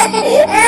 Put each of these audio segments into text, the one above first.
Ha ha ha!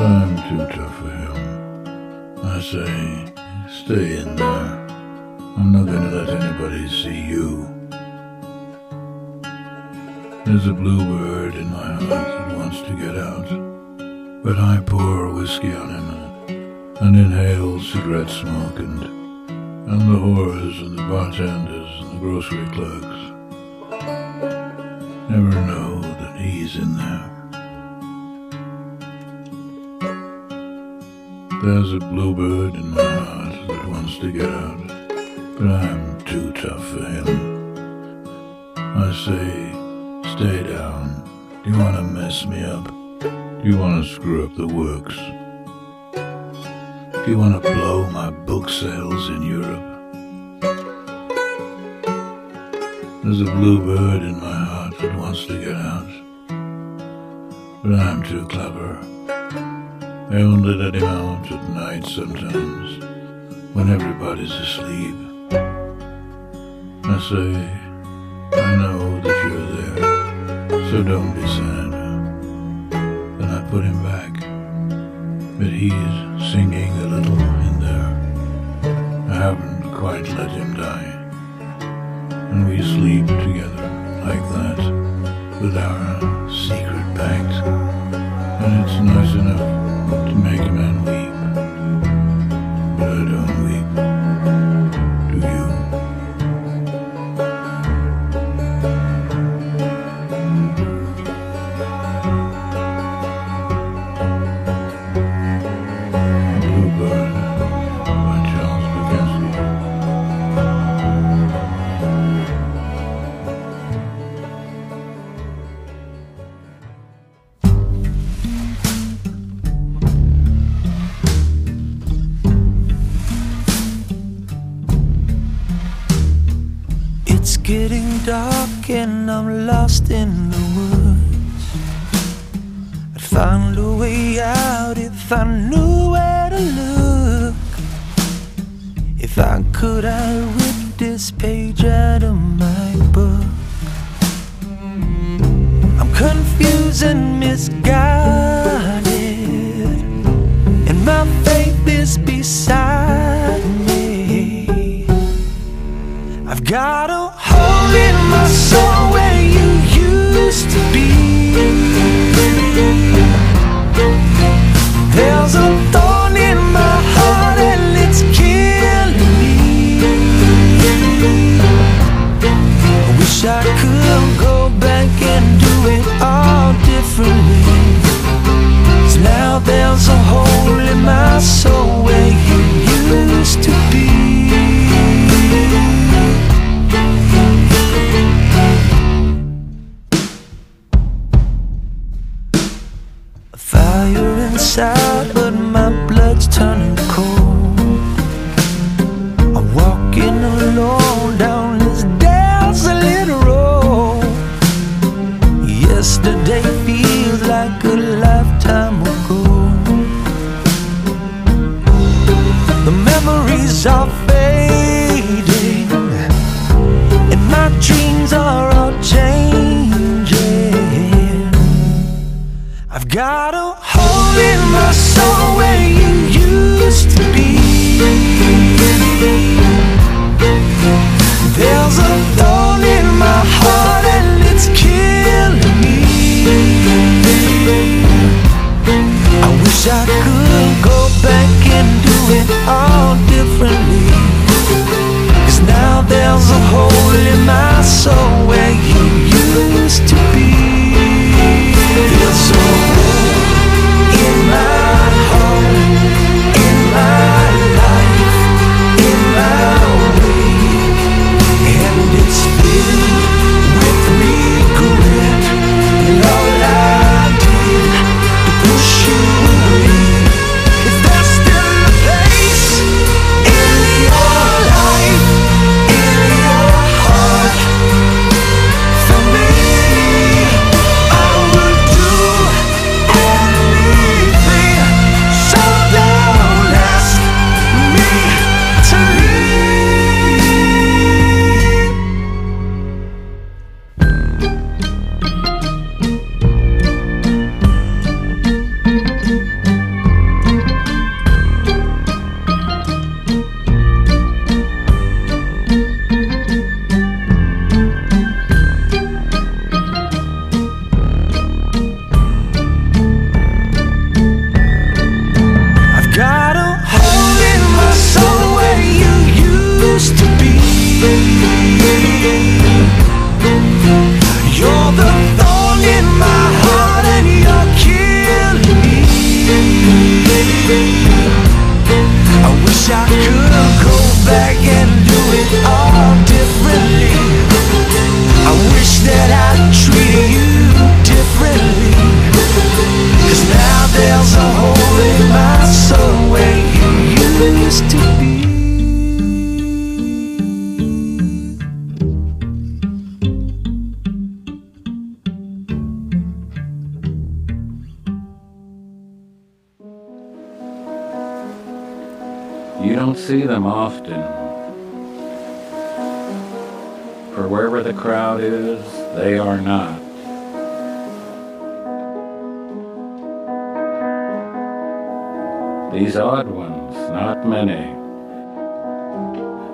I'm too tough for him. I say, stay in there. I'm not going to let anybody see you. There's a bluebird in my heart that wants to get out. But I pour whiskey on him and inhale cigarette smoke and, and the whores and the bartenders and the grocery clerks never know that he's in there. There's a bluebird in my heart that wants to get out, but I'm too tough for him. I say, stay down. Do you want to mess me up? Do you want to screw up the works? Do you want to blow my book sales in Europe? There's a bluebird in my heart that wants to get out. But I'm too clever. I only let him out at night sometimes, when everybody's asleep. I say, I know that you're there, so don't be sad. Then I put him back, but he's singing a little in there. I haven't quite let him die and we sleep together like that with our secret pact. And it's nice enough to make a man weep, but I don't weep. Is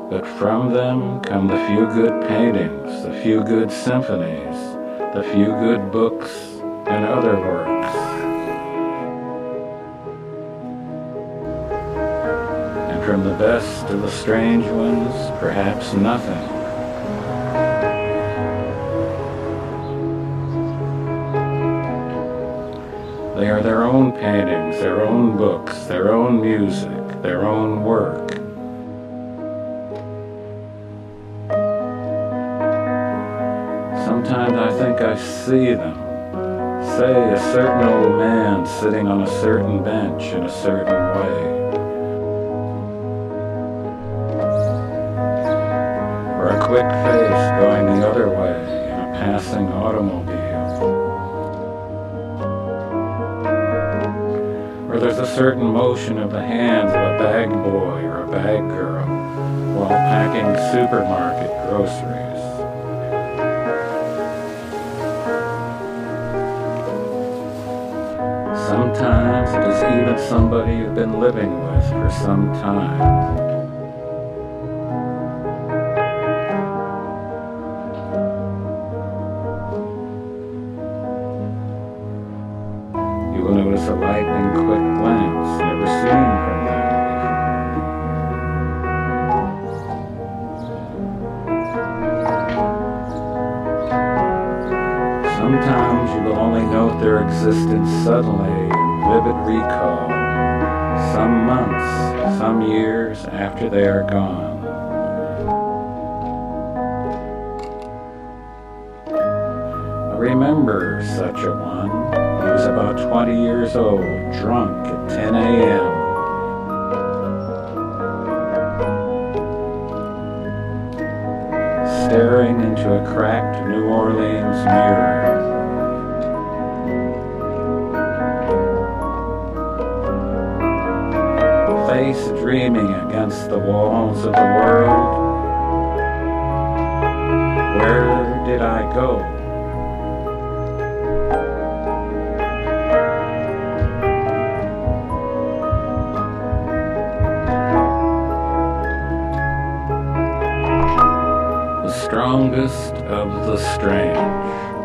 But from them come the few good paintings, the few good symphonies, the few good books and other works. And from the best of the strange ones, perhaps nothing. They are their own paintings, their own books, their own music, their own work. I see them. Say a certain old man sitting on a certain bench in a certain way. Or a quick face going the other way in a passing automobile. Or there's a certain motion of the hands of a bag boy or a bag girl while packing supermarket groceries. Somebody you've been living with for some time. Strongest of the strange.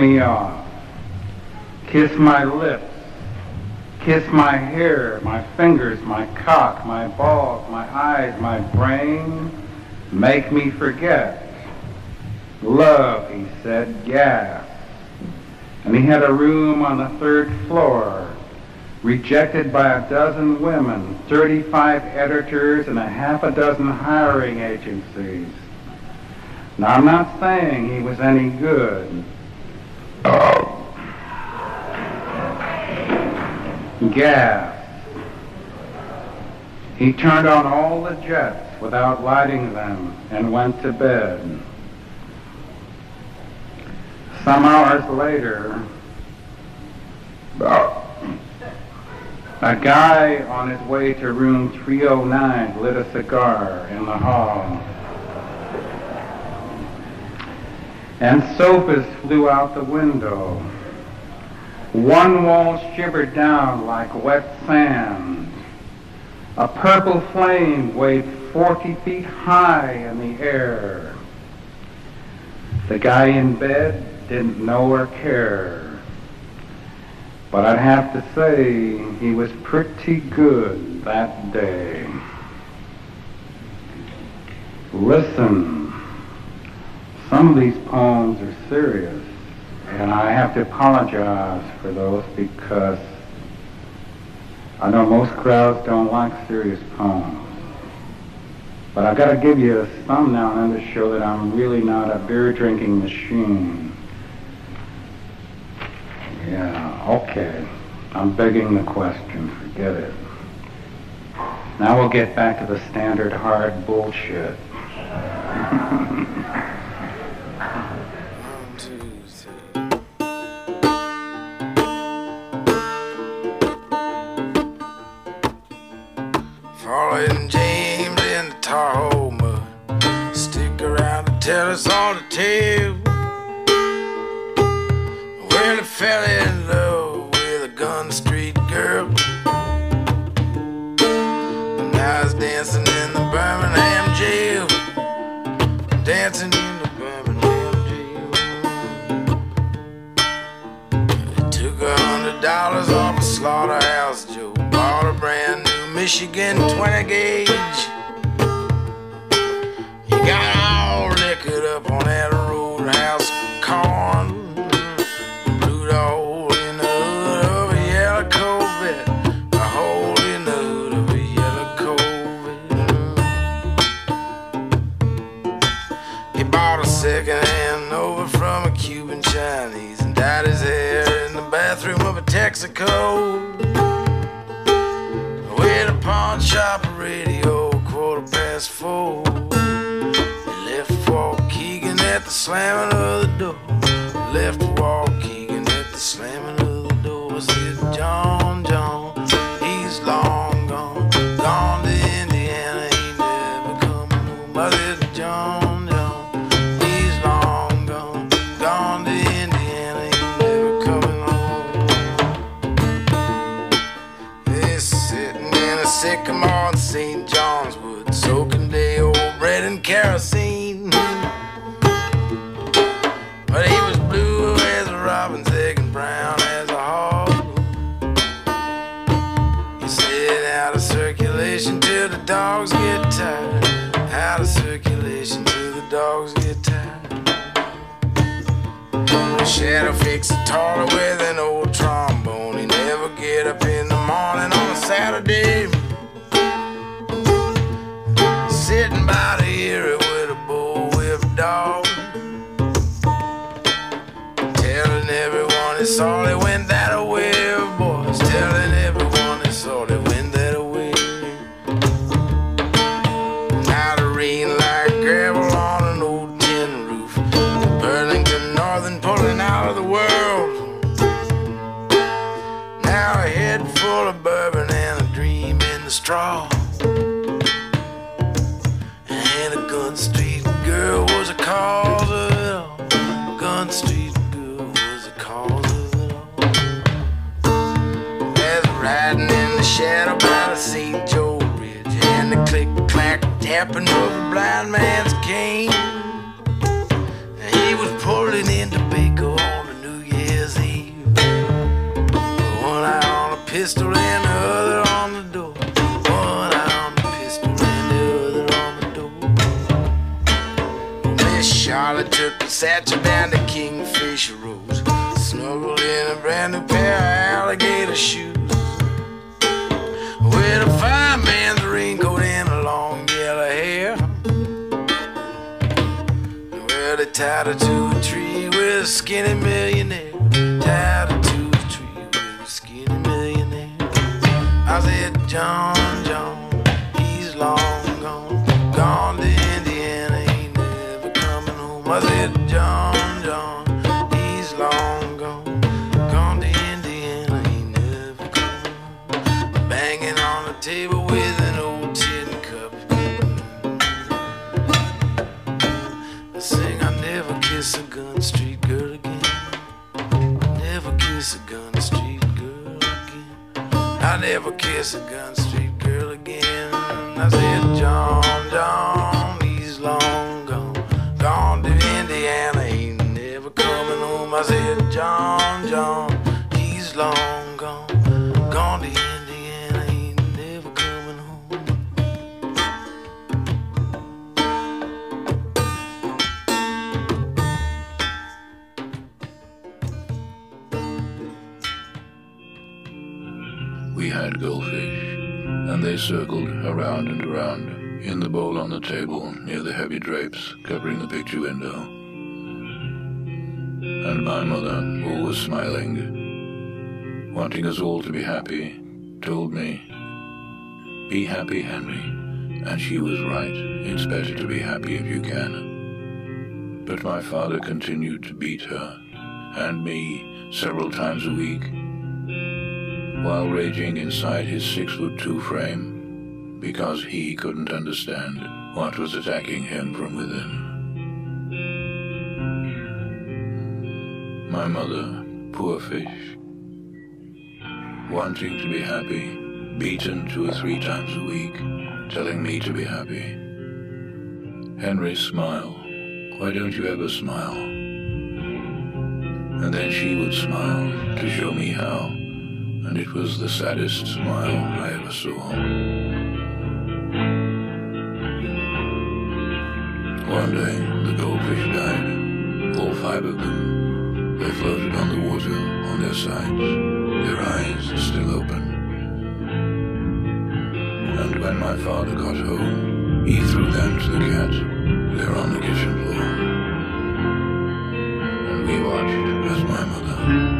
Me off. Kiss my lips. Kiss my hair, my fingers, my cock, my balls, my eyes, my brain. Make me forget. Love, he said, gas. And he had a room on the third floor, rejected by a dozen women, 35 editors, and a half a dozen hiring agencies. Now, I'm not saying he was any good. Gas. He turned on all the jets without lighting them and went to bed. Some hours later, a guy on his way to room 309 lit a cigar in the hall. And sofas flew out the window. One wall shivered down like wet sand. A purple flame waved 40 feet high in the air. The guy in bed didn't know or care. But I'd have to say he was pretty good that day. Listen, some of these poems are serious. And I have to apologize for those because I know most crowds don't like serious poems. But I've got to give you some now and then to show that I'm really not a beer drinking machine. Yeah, okay. I'm begging the question. Forget it. Now we'll get back to the standard hard bullshit. Tale. Well, he fell in love with a Gun Street girl. And now he's dancing in the Birmingham jail. Dancing in the Birmingham jail. He took a hundred dollars off a slaughterhouse Joe. Bought a brand new Michigan 20 gauge. Bought a second hand Nova from a Cuban Chinese and dyed his hair in the bathroom of a Texaco. With a pawn shop radio, quarter past four. Left Waukegan at the slamming of the door. Left Waukegan at taller with an old trombone. He never get up in the morning on a Saturday. Sitting by the ear with a bullwhip dog. Telling everyone he saw they went that shoes. With a fine man's raincoat and a long yellow hair. Well, they tied her to a tree with a skinny millionaire. Tied her to a tree with a skinny millionaire. I said, John, John, he's long gone. Gone to Indiana, ain't never coming home. I said, John, in the bowl on the table near the heavy drapes covering the picture window. And my mother, always smiling, wanting us all to be happy, told me, Be happy, Henry. And she was right. It's better to be happy if you can. But my father continued to beat her and me several times a week while raging inside his six foot two frame because he couldn't understand what was attacking him from within. My mother, poor fish, wanting to be happy, beaten two or three times a week, telling me to be happy. Henry, smile. Why don't you ever smile? And then she would smile to show me how and it was the saddest smile I ever saw. One day, the goldfish died, all five of them. They floated on the water on their sides, their eyes still open. And when my father got home, he threw them to the cat, there on the kitchen floor. And we watched as my mother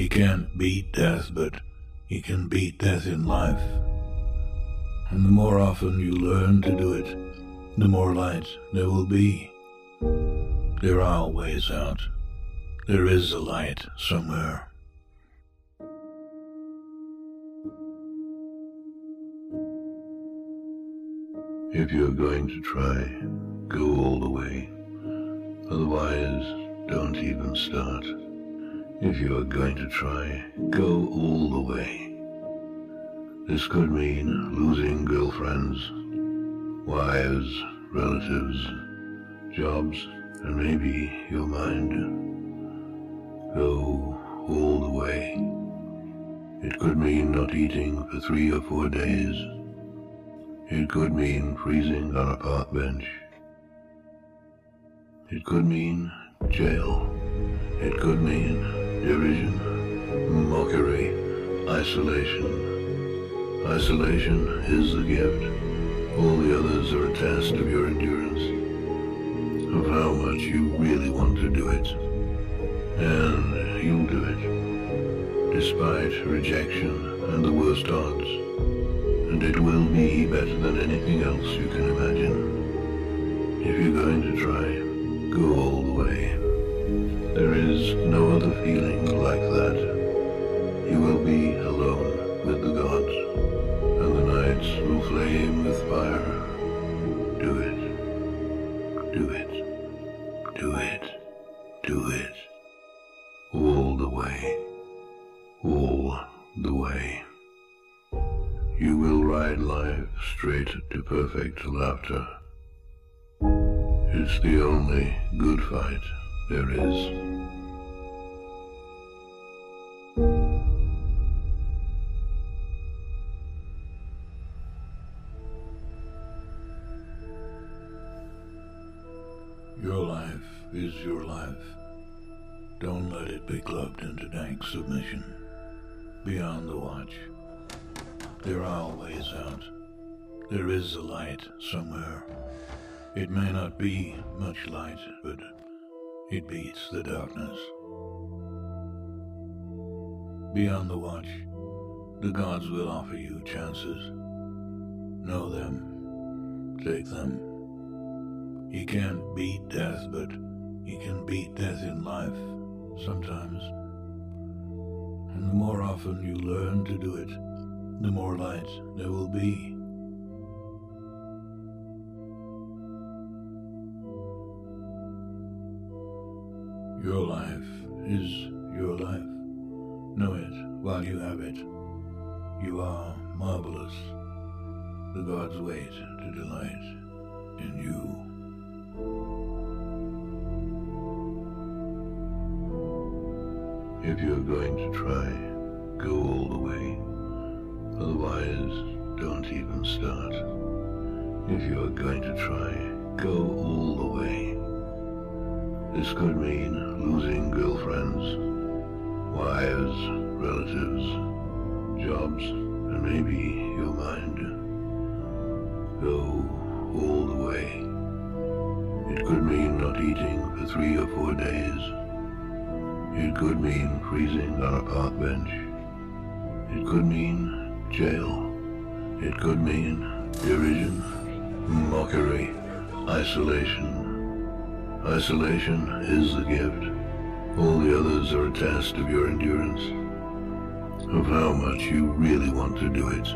You can't beat death, but you can beat death in life. And the more often you learn to do it, the more light there will be. There are ways out. There is a light somewhere. If you're going to try, go all the way. Otherwise, don't even start. If you are going to try, go all the way. This could mean losing girlfriends, wives, relatives, jobs, and maybe your mind. Go all the way. It could mean not eating for three or four days. It could mean freezing on a park bench. It could mean jail. It could mean derision, mockery, isolation. Isolation is the gift. All the others are a test of your endurance, of how much you really want to do it. And you'll do it, despite rejection and the worst odds. And it will be better than anything else you can imagine. If you're going to try, go all the way. There is no other feeling like that. You will be alone with the gods, and the nights will flame with fire. Do it. Do it. Do it. Do it. All the way. All the way. You will ride life straight to perfect laughter. It's the only good fight there is. Your life is your life. Don't let it be clubbed into dank submission. Beyond the watch, there are ways out. There is a light somewhere. It may not be much light, but it beats the darkness. Beyond the watch, the gods will offer you chances. Know them. Take them. You can't beat death, but you can beat death in life, sometimes. And the more often you learn to do it, the more light there will be. Your life is your life. Know it while you have it. You are marvelous. The gods wait to delight in you. If you're going to try, go all the way. Otherwise, don't even start. If you are going to try, go all the way. This could mean losing girlfriends, wives, relatives, jobs, and maybe your mind. Go all the way. It could mean not eating for three or four days. It could mean freezing on a park bench. It could mean jail. It could mean derision, mockery, isolation. Isolation is the gift. All the others are a test of your endurance, of how much you really want to do it.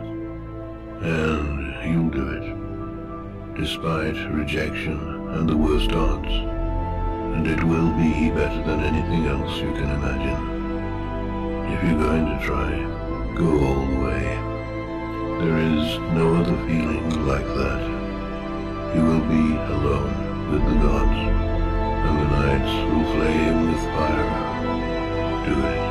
And you'll do it, despite rejection and the worst odds and it will be better than anything else you can imagine. If you're going to try, go all the way. There is no other feeling like that. You will be alone with the gods, and the nights will flame with fire. Do it.